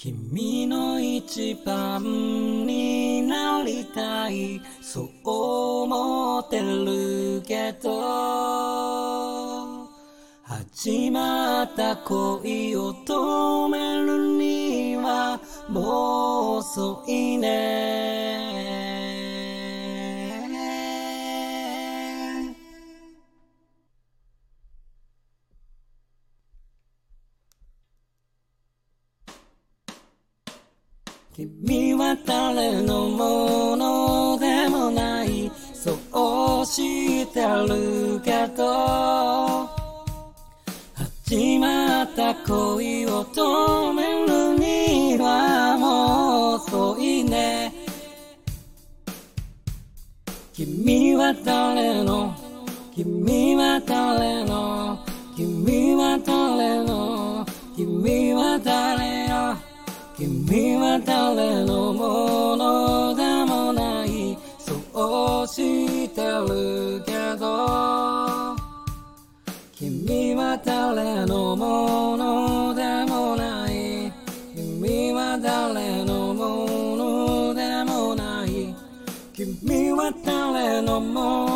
君の一番になりたい。そう思ってるけど。始まった恋を止めるにはもう遅いね。君は誰のものでもない。そうしてるけど。始まった恋を止めるにはもう遅いね。君は誰の？君は誰の？君は誰の？君は誰？よ君は誰のものでもないそうしてるけど。君は誰のものでもない。君は誰のものでもない。君は誰のもの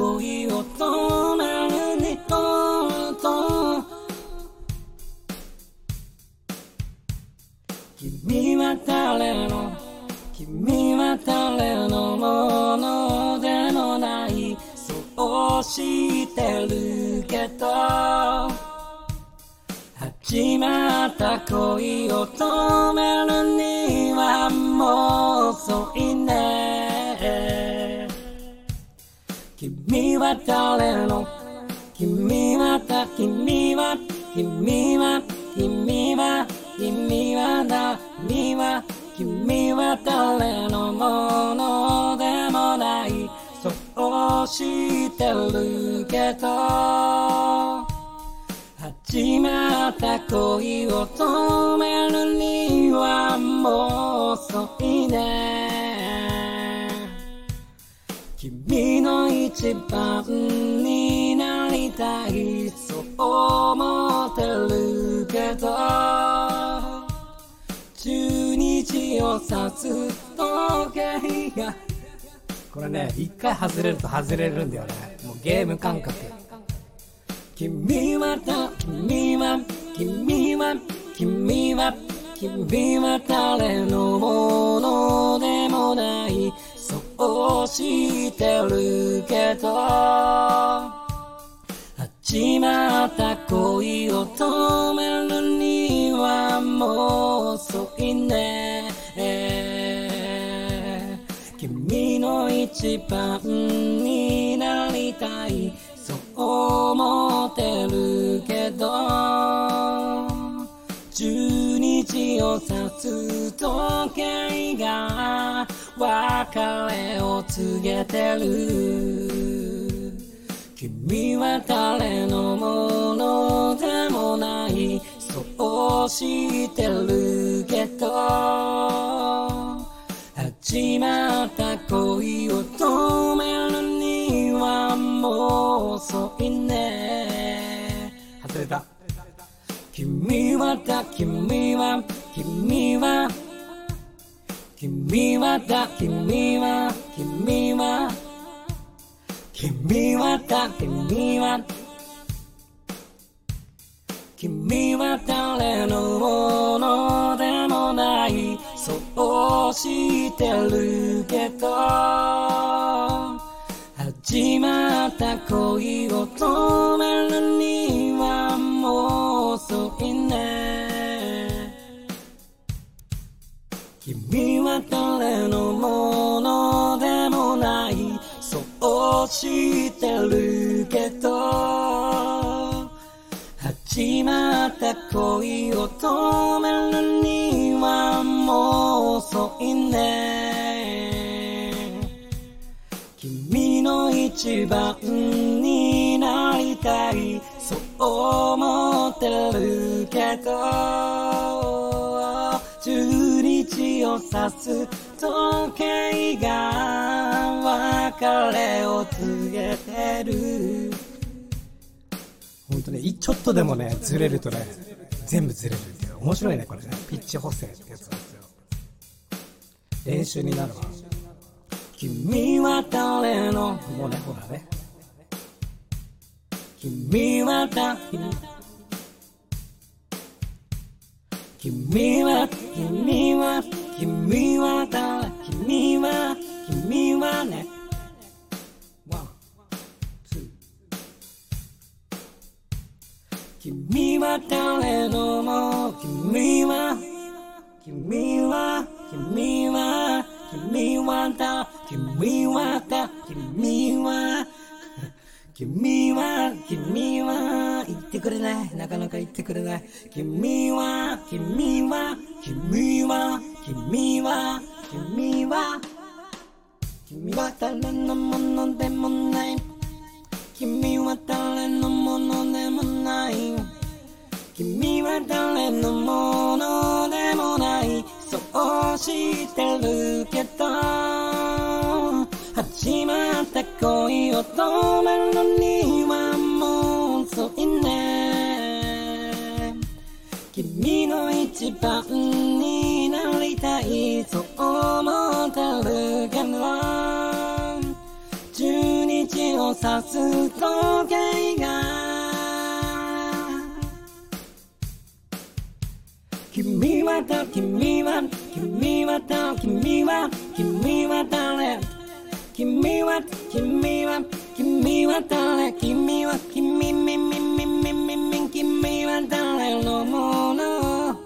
恋を止めるにと。と君は誰の君は誰のものでもない。そうしてるけど。始まった恋を止めるにはもう遅いね。は誰の？君はだ君は君は君は君はだ。君は君は誰のものでもない。そうしてるけど。始まった恋を止めるにはもう遅いね。君の一番になりたいそう思ってるけど。中日を指す時計が。これね一回外れると外れるんだよね。もうゲーム感覚。君はだ君は君は君は君は誰のものでもないそうしてるけど。始まった恋を止めるにはもう遅いね。君の一番になりたい。そうを指す時計が別れを告げてる君は誰のものでもないそうしてるけど。始まった恋を止めるにはもう遅いね。外れた君はだ君は君は。君はだ。君は君は。君はだ。君は。君は誰のものでもない。そうしてるけど。始まった恋を止めるにはもう遅いね。してるけど始まった恋を止めるにはもう遅いね。君の一番になりたいそう思ってるけど十日を指す時計が別れを告げてる。本当ねちょっとでもねずれるとね全部ずれるって面白いねこれね。ピッチ補正ってやつ。なんですよ練習になるわ。君は誰のもうねほらね。君は誰君は君は君は君は君はね。ワンツー。君は誰のも君は君は君は君はだ。君はだ。君は 君は君は言ってくれない。なかなか言ってくれない。君は君は君は君は君は。君は誰のものでもない。君は誰のものでもない。君は誰のものでもないそうしてるけど。始まった恋を止めるのにはもう遅いね。君の一番になりたい。そう日を指す時計が君はだ君は君はだ君は君は誰君は君は君は誰君は君みみみみみみ君は誰のもの？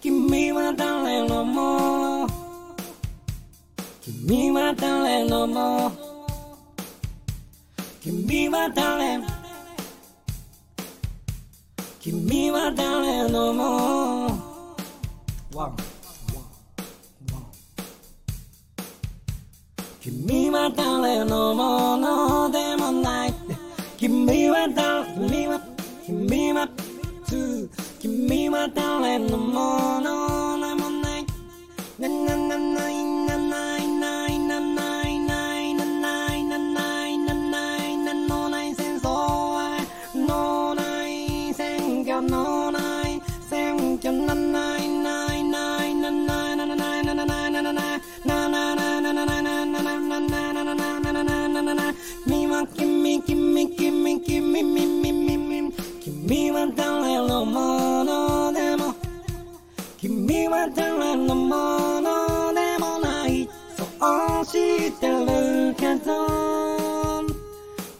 君は誰のもの？君は誰のもの？君は誰？君は誰のも？ワン。君は誰のものでもない君は誰？君は君は君は誰のもの？けど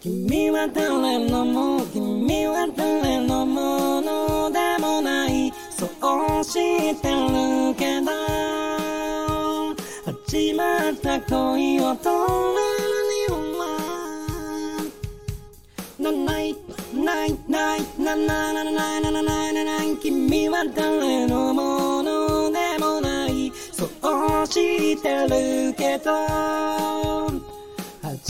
君は誰のも君は誰のものでもない.そうしてるけど。始まった恋を止めるにはなないないないなななななななななな君は誰のものでもない。そうしてるけど。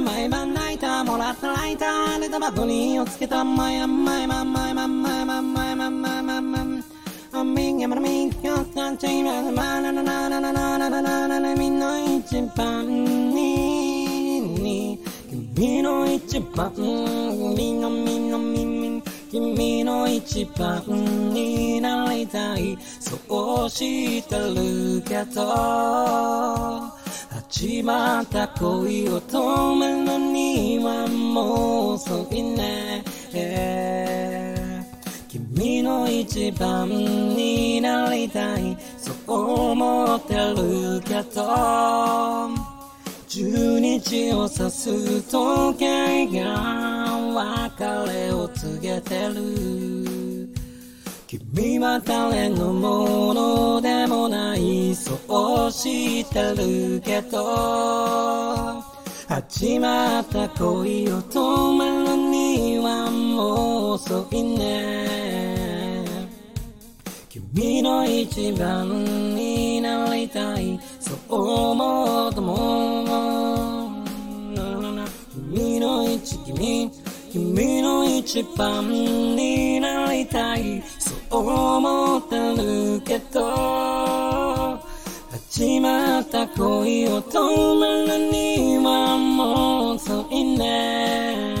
毎晩泣いたもらったライター寝たバトニーをつけたまやまいまんまいまんまいまんまいまんまいまんまいあみんやまなみんやったちままなななななななななななみんな一番に君の一番君のみのみみ君の一番になりたい。そうしてるけど始まった恋を止めるのにはもう遅いね君の一番になりたいそう思ってるけど。十日を指す時計が別れを告げてる。君は誰のものでもないそうしてるけど。始まった恋を止めるにはもう遅いね。君の一番になりたい。そう思うとも君君の一番になりたい。そう思ってるけど。始まった恋を止めるにはもう遅いね。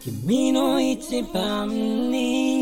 君の一番に